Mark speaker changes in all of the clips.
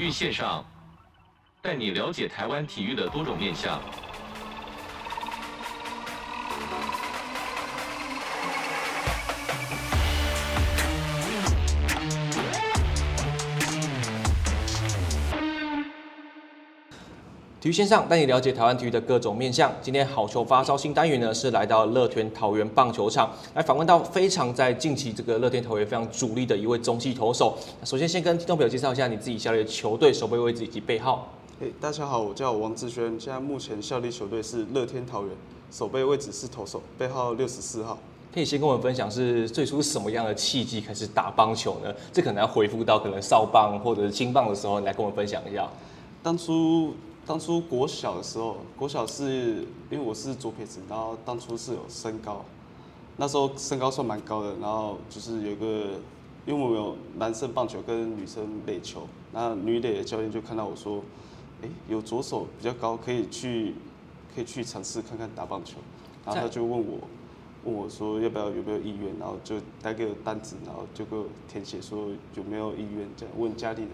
Speaker 1: 体育线上，带你了解台湾体育的多种面向。
Speaker 2: 体育线上带你了解台湾体育的各种面向。今天好球发烧新单元呢，是来到乐天桃园棒球场来访问到非常在近期这个乐天桃园非常主力的一位中继投手。首先先跟听众朋友介绍一下你自己效力的球队、守备位置以及背号。
Speaker 3: Hey, 大家好，我叫王志轩，现在目前效力球队是乐天桃园，守备位置是投手，背号六十四号。
Speaker 2: 可以先跟我们分享是最初什么样的契机开始打棒球呢？这可能要回复到可能少棒或者是青棒的时候，你来跟我们分享一下。
Speaker 3: 当初。当初国小的时候，国小是因为我是左撇子，然后当初是有身高，那时候身高算蛮高的，然后就是有个，因为我们有男生棒球跟女生垒球，那女垒的教练就看到我说，哎，有左手比较高，可以去，可以去尝试看看打棒球，然后他就问我，问我说要不要有没有意愿，然后就带个单子，然后就给我填写说有没有意愿，这样问家里的。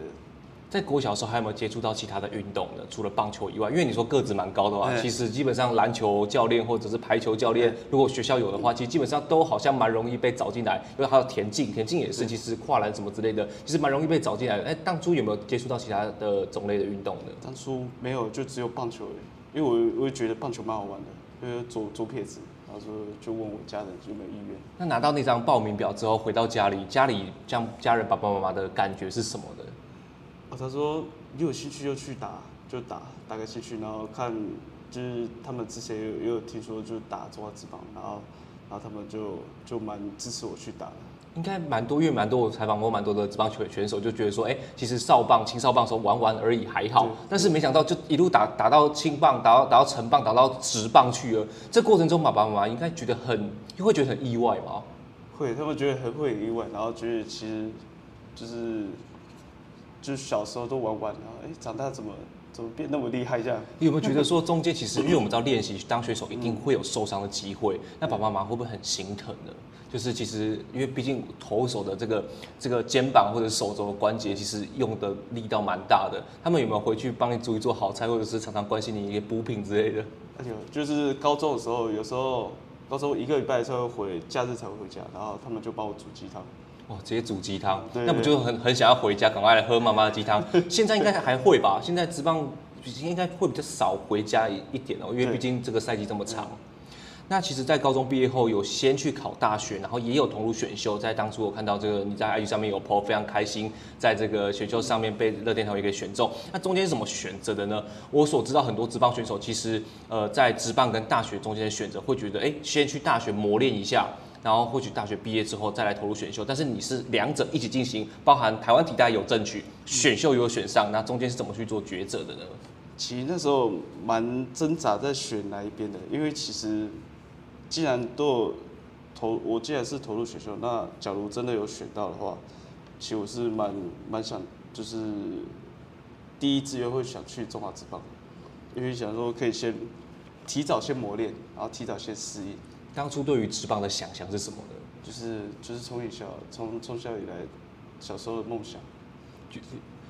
Speaker 2: 在国小的时候还有没有接触到其他的运动呢？除了棒球以外，因为你说个子蛮高的话，其实基本上篮球教练或者是排球教练，如果学校有的话，其实基本上都好像蛮容易被找进来。因为还有田径，田径也是，其实跨栏什么之类的，其实蛮容易被找进来的。哎，当初有没有接触到其他的种类的运动呢？
Speaker 3: 当初没有，就只有棒球而已。因为我我也觉得棒球蛮好玩的，因为左左撇子，然后说就问我家人有没有意愿。
Speaker 2: 那拿到那张报名表之后，回到家里，家里这样家人爸爸妈妈的感觉是什么的？
Speaker 3: 哦，他说你有兴趣就去打，就打打个兴趣，然后看就是他们之前也有也有听说就打中华职棒，然后然后他们就就蛮支持我去打的。
Speaker 2: 应该蛮多，因为蛮多我采访过蛮多的职棒球选手，就觉得说，哎、欸，其实少棒、青少棒的时候玩玩而已还好，但是没想到就一路打打到青棒，打到打到成棒，打到职棒去了。这过程中爸爸妈妈应该觉得很，会觉得很意外吧？
Speaker 3: 会，他们觉得很会很意外，然后觉得其实就是。就是小时候都玩玩，然后哎，长大怎么怎么变那么厉害这样？
Speaker 2: 你有没有觉得说中间其实，因为我们知道练习当选手一定会有受伤的机会，那爸爸妈妈会不会很心疼呢？就是其实因为毕竟投手的这个这个肩膀或者手肘的关节，其实用的力道蛮大的。他们有没有回去帮你煮一做好菜，或者是常常关心你一些补品之类的？
Speaker 3: 而且就是高中的时候，有时候高中一个礼拜才会回，假日才会回家，然后他们就帮我煮鸡汤。
Speaker 2: 哦，直接煮鸡汤，那不就很很想要回家，赶快来喝妈妈的鸡汤。现在应该还会吧？现在职棒应该会比较少回家一一点哦，因为毕竟这个赛季这么长。那其实，在高中毕业后，有先去考大学，然后也有投入选秀。在当初我看到这个你在 IG 上面有 po，非常开心，在这个选秀上面被乐天桃园给选中。那中间是怎么选择的呢？我所知道很多职棒选手其实，呃，在职棒跟大学中间的选择，会觉得，哎，先去大学磨练一下。然后或许大学毕业之后再来投入选秀，但是你是两者一起进行，包含台湾体大有争取，选秀有选上，那中间是怎么去做抉择的呢？
Speaker 3: 其实那时候蛮挣扎在选哪一边的，因为其实既然都有投，我既然是投入选秀，那假如真的有选到的话，其实我是蛮蛮想，就是第一志愿会想去中华职棒，因为想说可以先提早先磨练，然后提早先适应。
Speaker 2: 当初对于职棒的想象是什么呢？
Speaker 3: 就是就是从小从从小以来小时候的梦想，
Speaker 2: 就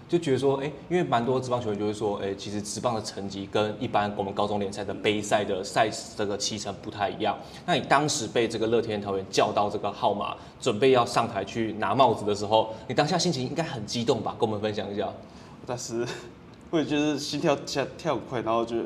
Speaker 2: 就觉得说，哎、欸，因为蛮多职棒球员就会说，哎、欸，其实职棒的成绩跟一般我们高中联赛的杯赛的赛这个期程不太一样。那你当时被这个乐天桃园叫到这个号码，准备要上台去拿帽子的时候，你当下心情应该很激动吧？跟我们分享一下。
Speaker 3: 当时会就是心跳跳跳很快，然后就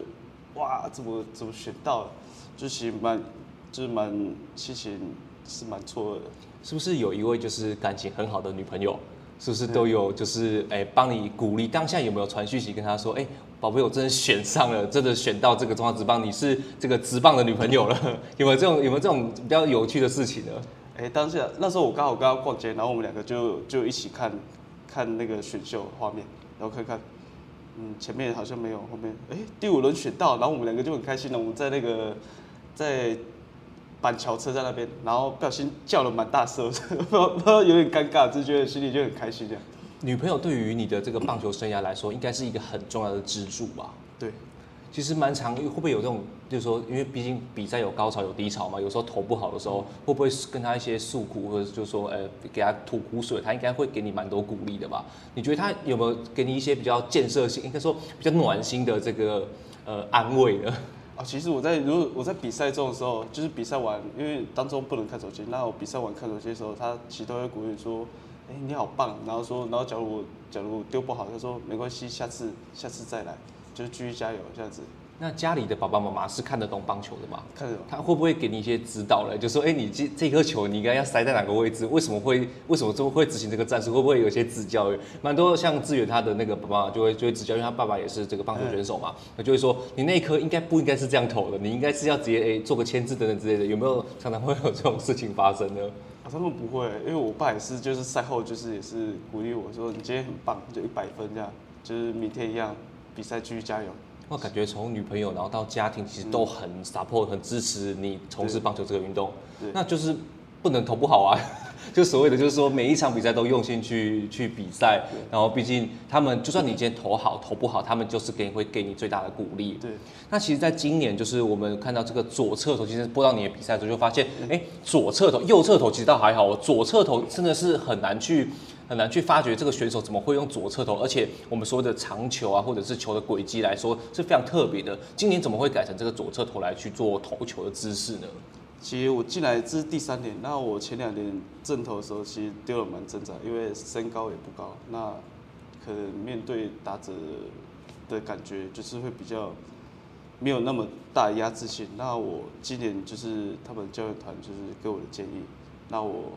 Speaker 3: 哇，怎么怎么选到了，就其实蛮。就是蛮心情是蛮错愕的，
Speaker 2: 是不是有一位就是感情很好的女朋友，是不是都有就是哎帮、欸、你鼓励？当下有没有传讯息跟他说，哎、欸，宝贝，我真的选上了，真的选到这个中华职棒，你是这个职棒的女朋友了？有没有这种有没有这种比较有趣的事情呢？
Speaker 3: 哎、欸，当下那时候我刚好跟他逛街，然后我们两个就就一起看看那个选秀画面，然后看看，嗯，前面好像没有，后面哎、欸、第五轮选到，然后我们两个就很开心了，我们在那个在。板桥车站那边，然后不小心叫了蛮大声，不不有点尴尬，就觉得心里就很开心这样。
Speaker 2: 女朋友对于你的这个棒球生涯来说，应该是一个很重要的支柱吧？
Speaker 3: 对，
Speaker 2: 其实蛮常，会不会有这种，就是说，因为毕竟比赛有高潮有低潮嘛，有时候投不好的时候，会不会跟他一些诉苦，或者就是说，呃，给他吐苦水，他应该会给你蛮多鼓励的吧？你觉得他有没有给你一些比较建设性，应该说比较暖心的这个呃安慰呢？
Speaker 3: 啊，其实我在如果我在比赛中的时候，就是比赛完，因为当中不能看手机，那我比赛完看手机的时候，他其实都会鼓励说，哎、你好棒，然后说，然后假如假如丢不好，他说没关系，下次下次再来。就继续加油这样子。
Speaker 2: 那家里的爸爸妈妈是看得懂棒球的吗？
Speaker 3: 看得懂。
Speaker 2: 他会不会给你一些指导呢？就说，哎、欸，你这这颗球你应该要塞在哪个位置？为什么会为什么这么会执行这个战术？会不会有一些指教？蛮多像志远他的那个爸爸就会就会指教，因为他爸爸也是这个棒球选手嘛，他、嗯、就会说，你那一颗应该不应该是这样投的，你应该是要直接哎、欸、做个牵制等等之类的。有没有常常会有这种事情发生呢？
Speaker 3: 啊，他们不会，因为我爸也是，就是赛后就是也是鼓励我说，你今天很棒，就一百分这样，就是明天一样比赛继续加油。
Speaker 2: 我感觉从女朋友然后到家庭，其实都很 support、很支持你从事棒球这个运动。那就是不能投不好啊，就所谓的就是说每一场比赛都用心去去比赛。然后毕竟他们就算你今天投好投不好，他们就是给会给你最大的鼓励。
Speaker 3: 对。
Speaker 2: 那其实，在今年就是我们看到这个左侧投，其实播到你的比赛的时候就发现，哎，左侧投、右侧投其实倒还好，左侧投真的是很难去。很难去发掘这个选手怎么会用左侧头，而且我们说的长球啊，或者是球的轨迹来说是非常特别的。今年怎么会改成这个左侧头来去做投球的姿势呢？
Speaker 3: 其实我进来这是第三年，那我前两年正投的时候，其实丢了蛮挣扎，因为身高也不高，那可能面对打者的感觉就是会比较没有那么大压制性。那我今年就是他们教练团就是给我的建议，那我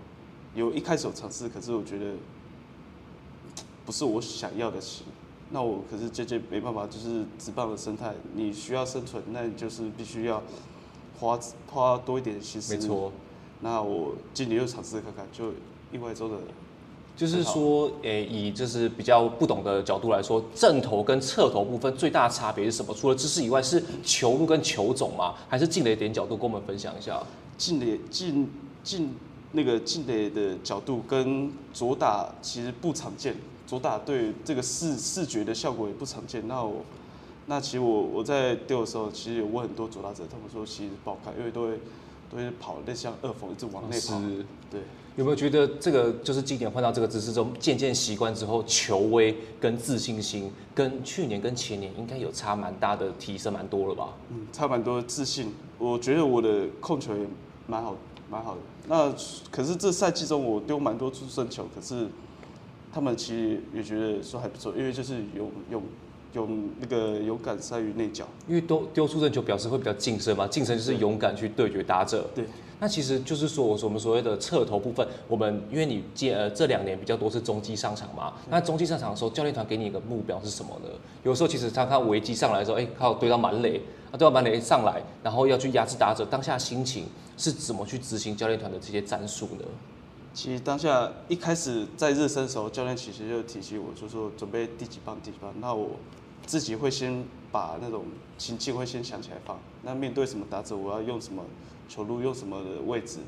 Speaker 3: 有一开始有尝试，可是我觉得。不是我想要的型，那我可是这这没办法，就是职棒的生态，你需要生存，那你就是必须要花花多一点心思。
Speaker 2: 没错。
Speaker 3: 那我今年又尝试看看，就意外中的，
Speaker 2: 就是说，诶、欸，以就是比较不懂的角度来说，正投跟侧投部分最大的差别是什么？除了姿势以外，是球路跟球种吗？还是进垒点角度？跟我们分享一下。
Speaker 3: 进垒进进那个进垒的角度跟左打其实不常见。左打对这个视视觉的效果也不常见。那我，那其实我我在丢的时候，其实有问很多左打者，他们说其实不好看，因为都会都会跑，那像二缝一直往内跑。
Speaker 2: 是。
Speaker 3: 对。
Speaker 2: 有没有觉得这个就是今年换到这个姿势中，渐渐习惯之后，球威跟自信心跟去年跟前年应该有差蛮大的提升，蛮多了吧？
Speaker 3: 嗯，差蛮多的自信。我觉得我的控球也蛮好，蛮好的。那可是这赛季中我丢蛮多出胜球，可是。他们其实也觉得说还不错，因为就是有有有那个勇敢在于内角，
Speaker 2: 因为丢丢出胜球表示会比较近身嘛，近身就是勇敢去对决打者。
Speaker 3: 对，
Speaker 2: 那其实就是说我们所谓的侧投部分，我们因为你接呃这两年比较多是中继上场嘛，那中继上场的时候，教练团给你一个目标是什么呢？有时候其实他看危机上来的时候，哎，靠堆到满垒，啊，堆到满垒上来，然后要去压制打者，当下心情是怎么去执行教练团的这些战术呢？
Speaker 3: 其实当下一开始在热身的时候，教练其实就提醒我，就说准备第几棒第几棒。那我自己会先把那种情境会先想起来放。那面对什么打者，我要用什么球路，用什么的位置，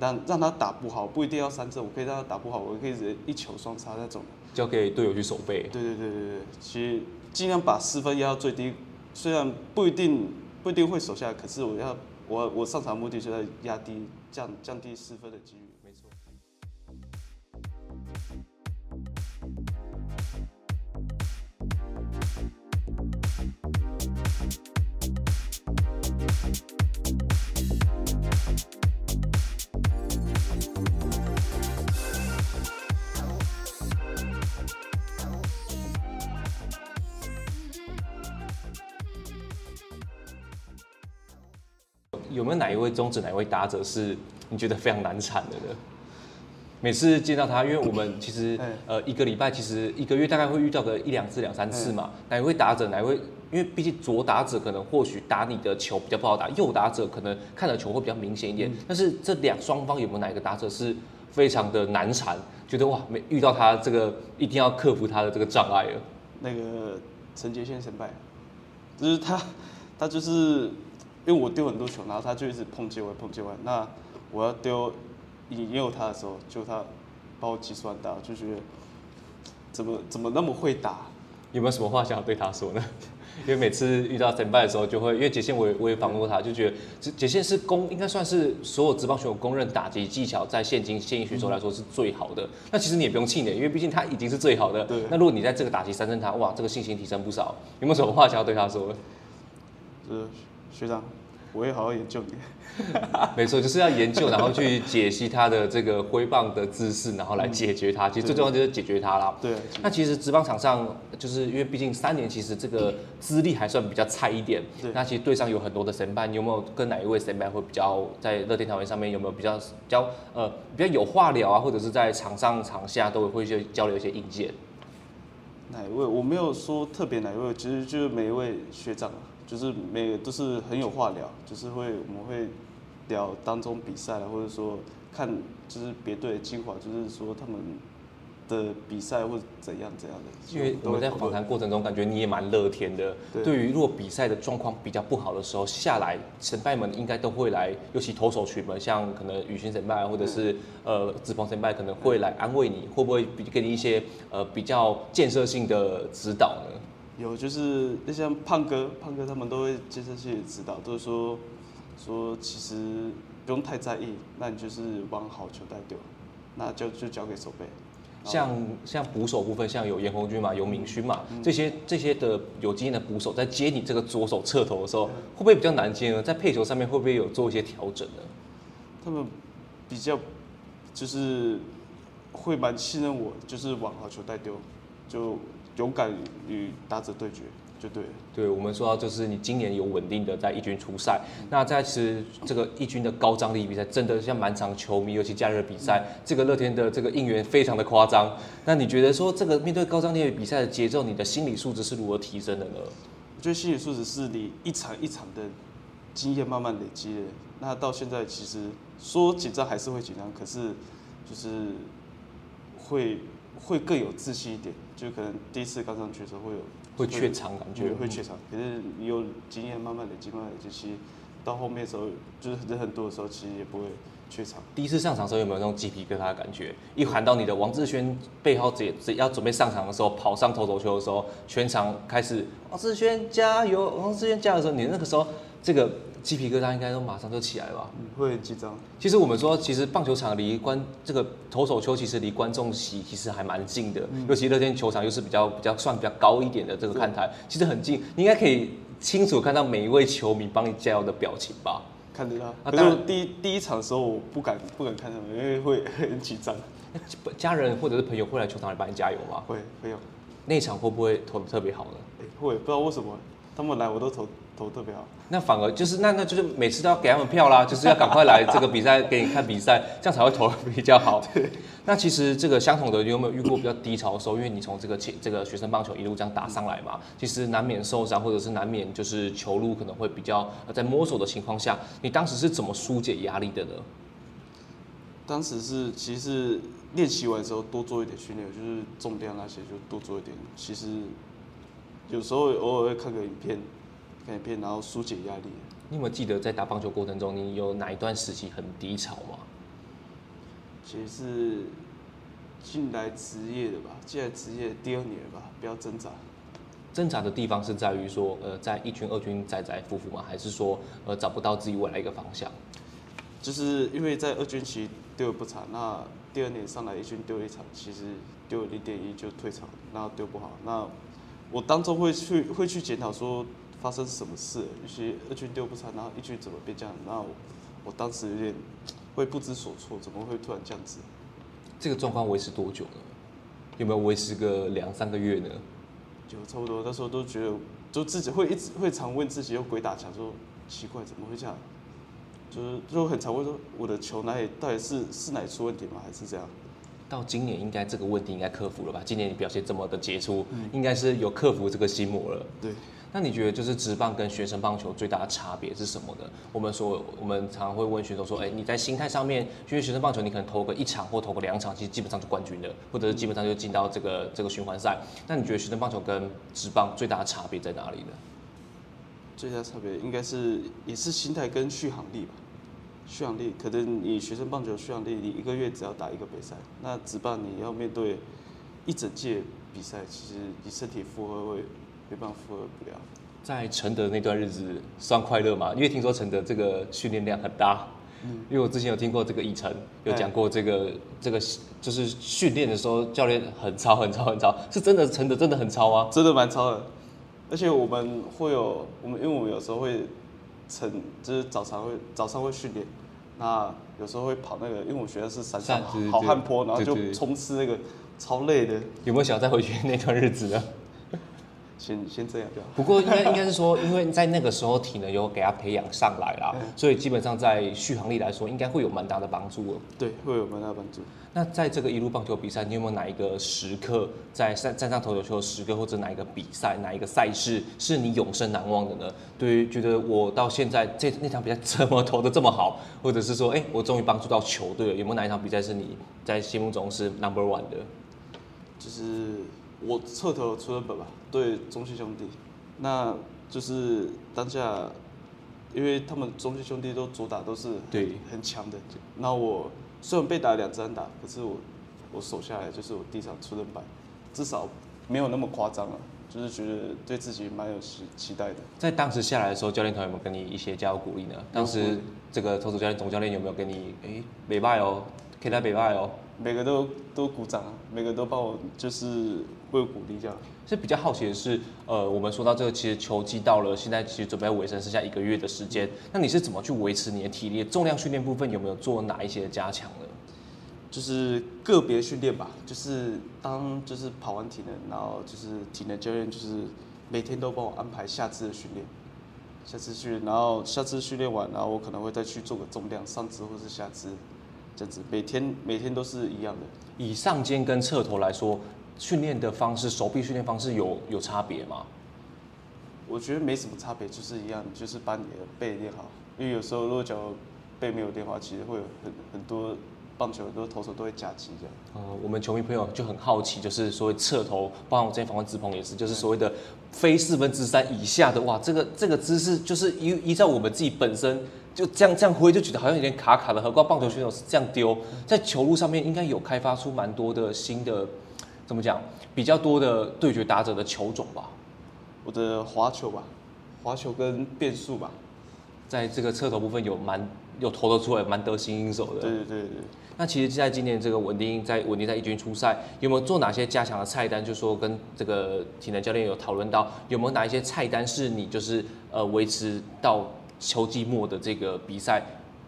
Speaker 3: 让让他打不好，不一定要三振，我可以让他打不好，我可以一球双杀那种。
Speaker 2: 交给队友去守备。对
Speaker 3: 对对对对，其实尽量把失分压到最低。虽然不一定不一定会守下来，可是我要我我上场目的就在压低降降低失分的几率。
Speaker 2: 没错有哪一位中指哪一位打者是你觉得非常难缠的呢？每次见到他，因为我们其实呃一个礼拜其实一个月大概会遇到个一两次两三次嘛。哪一位打者哪一位？因为毕竟左打者可能或许打你的球比较不好打，右打者可能看的球会比较明显一点。但是这两双方有没有哪一个打者是非常的难缠？觉得哇，没遇到他这个一定要克服他的这个障碍了。
Speaker 3: 那个陈杰宪先败，就是他，他就是。因为我丢很多球，然后他就一直碰接外碰接外。那我要丢引诱他的时候，就他把我击出安打，就觉得怎么怎么那么会打？
Speaker 2: 有没有什么话想要对他说呢？因为每次遇到前败的时候，就会因为杰宪我也我也访问过他，就觉得杰线是公应该算是所有职棒选手公认打击技巧在现今现役选手来说是最好的。嗯、那其实你也不用气馁，因为毕竟他已经是最好的。
Speaker 3: 对。
Speaker 2: 那如果你在这个打击三振他，哇，这个信心提升不少。有没有什么话想要对他说？
Speaker 3: 是学长，我会好好研究你。
Speaker 2: 没错，就是要研究，然后去解析他的这个挥棒的姿势，然后来解决他。嗯、其实最重要就是解决他啦。
Speaker 3: 对。
Speaker 2: 那其实职棒场上，就是因为毕竟三年，其实这个资历还算比较菜一点。对。那其实队上有很多的神班，你有没有跟哪一位神班会比较在乐天桃园上面有没有比较比较呃比较有话聊啊，或者是在场上场下都会去交流一些意见？
Speaker 3: 哪一位？我没有说特别哪一位，其实就是每一位学长。就是每都是很有话聊，就是会我们会聊当中比赛，或者说看就是别队的精华，就是说他们的比赛或者怎样怎样的。
Speaker 2: 因为我们在访谈过程中，感觉你也蛮乐天的。对，于如果比赛的状况比较不好的时候，下来神拜们应该都会来，尤其投手群们，像可能雨欣神拜或者是呃子鹏神拜，可能会来安慰你，会不会给你一些呃比较建设性的指导呢？
Speaker 3: 有，就是那像胖哥、胖哥他们都会建设性的指导，都是说说其实不用太在意，那你就是往好球带丢，那就就交给守备。
Speaker 2: 像像捕手部分，像有严红军嘛，有敏勋嘛，嗯、这些这些的有经验的捕手，在接你这个左手侧投的时候，会不会比较难接呢？在配球上面会不会有做一些调整呢？
Speaker 3: 他们比较就是会蛮信任我，就是往好球带丢，就。勇敢与打者对决就对了。
Speaker 2: 对，我们说到就是你今年有稳定的在一军出赛，嗯、那在其实这个一军的高张力比赛，真的像满场球迷，尤其假日比赛，嗯、这个乐天的这个应援非常的夸张。那你觉得说这个面对高张力比赛的节奏，你的心理素质是如何提升的呢？
Speaker 3: 我觉得心理素质是你一场一场的经验慢慢累积的。那到现在其实说紧张还是会紧张，可是就是会。会更有自信一点，就可能第一次刚上去的时候会有
Speaker 2: 会怯场感觉，
Speaker 3: 会怯场。可是你有经验，慢慢累积，慢慢累积，其实到后面的时候，就是人很多的时候，其实也不会怯场。
Speaker 2: 第一次上场的时候有没有那种鸡皮疙瘩的感觉？一喊到你的王志轩背后，只只要准备上场的时候，跑上投手球的时候，全场开始王志轩加油，王志轩加油的时候，你那个时候这个。鸡皮疙瘩应该都马上就起来了吧？
Speaker 3: 嗯，会很紧张。
Speaker 2: 其实我们说，其实棒球场离观这个投手球，其实离观众席其实还蛮近的。嗯、尤其乐天球场又是比较比较算比较高一点的这个看台，其实很近，你应该可以清楚看到每一位球迷帮你加油的表情吧？
Speaker 3: 看得到。可是第一第一场的时候，我不敢不敢看他们，因为 会很紧张。
Speaker 2: 家人或者是朋友会来球场来帮你加油吗？
Speaker 3: 会，会有。
Speaker 2: 那场会不会投的特别好呢？
Speaker 3: 会，不知道为什么他们来我都投。投特别好，
Speaker 2: 那反而就是那那就是每次都要给他们票啦，就是要赶快来这个比赛给你看比赛，这样才会投的比较好。对，那其实这个相同的，你有没有遇过比较低潮的时候？因为你从这个这个学生棒球一路这样打上来嘛，其实难免受伤，或者是难免就是球路可能会比较在摸索的情况下，你当时是怎么疏解压力的呢？
Speaker 3: 当时是其实练习完之后多做一点训练，就是重量那些就多做一点。其实有时候偶尔会看个影片。改变，然后疏解压力。
Speaker 2: 你有没有记得在打棒球过程中，你有哪一段时期很低潮吗？
Speaker 3: 其实是进来职业的吧，进来职业第二年吧，比较挣扎。
Speaker 2: 挣扎的地方是在于说，呃，在一军、二军载载浮浮吗？还是说，呃，找不到自己未来一个方向？
Speaker 3: 就是因为在二军其实丢的不长，那第二年上来一军丢一场，其实丢了零点一就退场，然后丢不好。那我当中会去会去检讨说。发生什么事？有些二军丢不差，然后一军怎么变这样？然后我，我当时有点会不知所措，怎么会突然这样子？
Speaker 2: 这个状况维持多久呢？有没有维持个两三个月呢？
Speaker 3: 就差不多，那时候都觉得，就自己会一直会常问自己，又鬼打墙，说奇怪，怎么会这样？就是就很常会说，我的球哪里到底是是哪里出问题吗？还是这样？
Speaker 2: 到今年应该这个问题应该克服了吧？今年你表现这么的杰出，嗯、应该是有克服这个心魔了。
Speaker 3: 对。
Speaker 2: 那你觉得就是职棒跟学生棒球最大的差别是什么呢？我们说，我们常常会问选手说，哎，你在心态上面，因为学生棒球你可能投个一场或投个两场，其实基本上就冠军了，或者是基本上就进到这个这个循环赛。那你觉得学生棒球跟职棒最大的差别在哪里呢？
Speaker 3: 最大差别应该是也是心态跟续航力吧。续航力可能你学生棒球续航力，你一个月只要打一个比赛，那职棒你要面对一整届比赛，其实你身体负荷会。没办法负荷不了。
Speaker 2: 在承德那段日子算快乐吗？因为听说承德这个训练量很大。嗯，因为我之前有听过这个以晨有讲过这个这个就是训练的时候教练很超很超很超，是真的承德真的很超啊，
Speaker 3: 真的蛮超的。而且我们会有我们因为我们有时候会晨就是早上会早上会训练，那有时候会跑那个，因为我们学的是山上好汉坡，然后就冲刺那个超累的。
Speaker 2: 有没有想再回去那段日子呢？
Speaker 3: 先先这样。
Speaker 2: 不过应该应该是说，因为在那个时候体能有给他培养上来啦，所以基本上在续航力来说，应该会有蛮大的帮助。
Speaker 3: 对，会有蛮大的帮助。
Speaker 2: 那在这个一路棒球比赛，你有没有哪一个时刻在站站上投球球的时刻，或者哪一个比赛、哪一个赛事是你永生难忘的呢？对于觉得我到现在这那场比赛怎么投的这么好，或者是说，哎、欸，我终于帮助到球队了，有没有哪一场比赛是你在心目中是 number one 的？
Speaker 3: 就是我侧投出了本吧。对中信兄弟，那就是当下，因为他们中信兄弟都主打都是对很强的。那我虽然被打两针打，可是我我守下来就是我第一场出人板，至少没有那么夸张了，就是觉得对自己蛮有期期待的。
Speaker 2: 在当时下来的时候，教练团有没有给你一些加油鼓励呢？当时这个投手教练总教练有没有给你哎，没败哦，可以来没败哦？
Speaker 3: 每个都都鼓掌啊，每个都帮我就是为我鼓励这样。
Speaker 2: 是比较好奇的是，呃，我们说到这个，其实球季到了，现在其实准备尾声，剩下一个月的时间。那你是怎么去维持你的体力？重量训练部分有没有做哪一些加强呢？
Speaker 3: 就是个别训练吧，就是当就是跑完体能，然后就是体能教练就是每天都帮我安排下肢的训练，下肢训练，然后下肢训练完，然后我可能会再去做个重量，上肢或是下肢，这样子每天每天都是一样的。
Speaker 2: 以上肩跟侧头来说。训练的方式，手臂训练方式有有差别吗？
Speaker 3: 我觉得没什么差别，就是一样，就是把你的背练好。因为有时候如果脚背没有练好，其实会有很很多棒球很多投手都会夹击这样。
Speaker 2: 呃，我们球迷朋友就很好奇，就是所谓侧投，包括我之前访问志鹏也是，就是所谓的非四分之三以下的，哇，这个这个姿势就是依依照我们自己本身就这样这样挥，就觉得好像有点卡卡的。何况棒球选手是这样丢，在球路上面应该有开发出蛮多的新的。怎么讲？比较多的对决打者的球种吧，
Speaker 3: 我的滑球吧，滑球跟变速吧，
Speaker 2: 在这个侧头部分有蛮有投得出来，蛮得心应手的。
Speaker 3: 对对对对。
Speaker 2: 那其实，在今年这个稳定在稳定在一军出赛，有没有做哪些加强的菜单？就是说跟这个体能教练有讨论到，有没有哪一些菜单是你就是呃维持到球季末的这个比赛？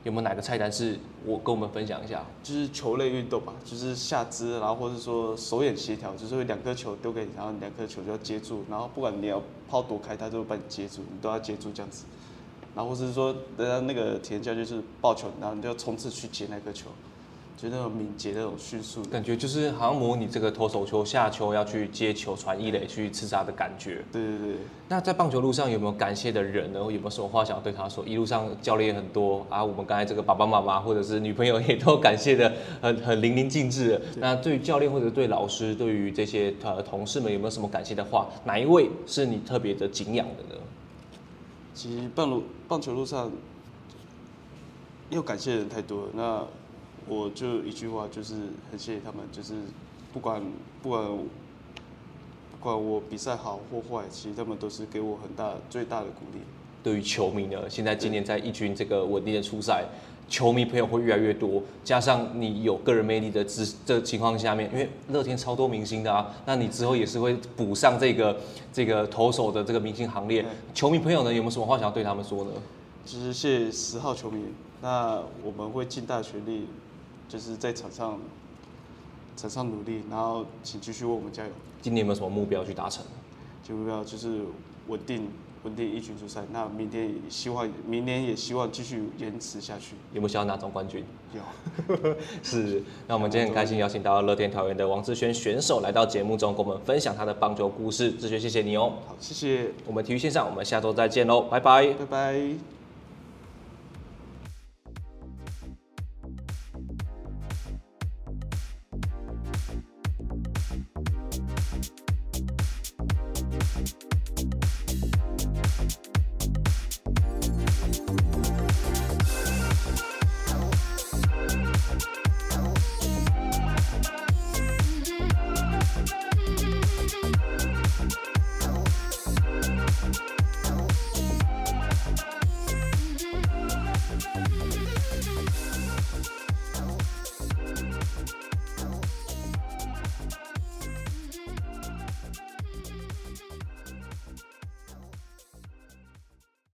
Speaker 2: 有没有哪个菜单是我跟我们分享一下？
Speaker 3: 就是球类运动吧，就是下肢，然后或者说手眼协调，就是会两颗球丢给你，然后两颗球就要接住，然后不管你要抛多开，它都会把你接住，你都要接住这样子。然后或者是说，人家那个体能教就是抱球，然后你就要冲刺去接那颗球。就那种敏捷、那种迅速，
Speaker 2: 感觉就是好像模拟这个投手球下球要去接球传一垒去刺杀的感觉。
Speaker 3: 对对对。
Speaker 2: 那在棒球路上有没有感谢的人呢？有没有什么话想要对他说？一路上教练很多啊，我们刚才这个爸爸妈妈或者是女朋友也都感谢的很 很淋漓尽致。那对于教练或者对老师，对于这些呃同事们有没有什么感谢的话？哪一位是你特别的敬仰的呢？
Speaker 3: 其实棒路棒球路上要感谢的人太多了。那我就一句话，就是很谢谢他们，就是不管不管不管我比赛好或坏，其实他们都是给我很大最大的鼓励。
Speaker 2: 对于球迷呢，现在今年在一军这个稳定的出赛，球迷朋友会越来越多，加上你有个人魅力的之这情况下面，因为乐天超多明星的啊，那你之后也是会补上这个这个投手的这个明星行列。球迷朋友呢，有没有什么话想要对他们说呢？
Speaker 3: 就是谢谢十号球迷，那我们会尽大全力。就是在场上，场上努力，然后请继续为我们加油。
Speaker 2: 今年有没有什么目标去达成？
Speaker 3: 就目标就是稳定稳定一军出赛。那明天也希望明年也希望继续延迟下去。
Speaker 2: 有没有想要拿总冠军？
Speaker 3: 有。
Speaker 2: 是。那我们今天很开心邀请到乐天桃园的王志轩选手来到节目中，跟我们分享他的棒球故事。志轩，谢谢你哦。
Speaker 3: 好，谢谢。
Speaker 2: 我们体育线上，我们下周再见喽，拜拜。
Speaker 3: 拜拜。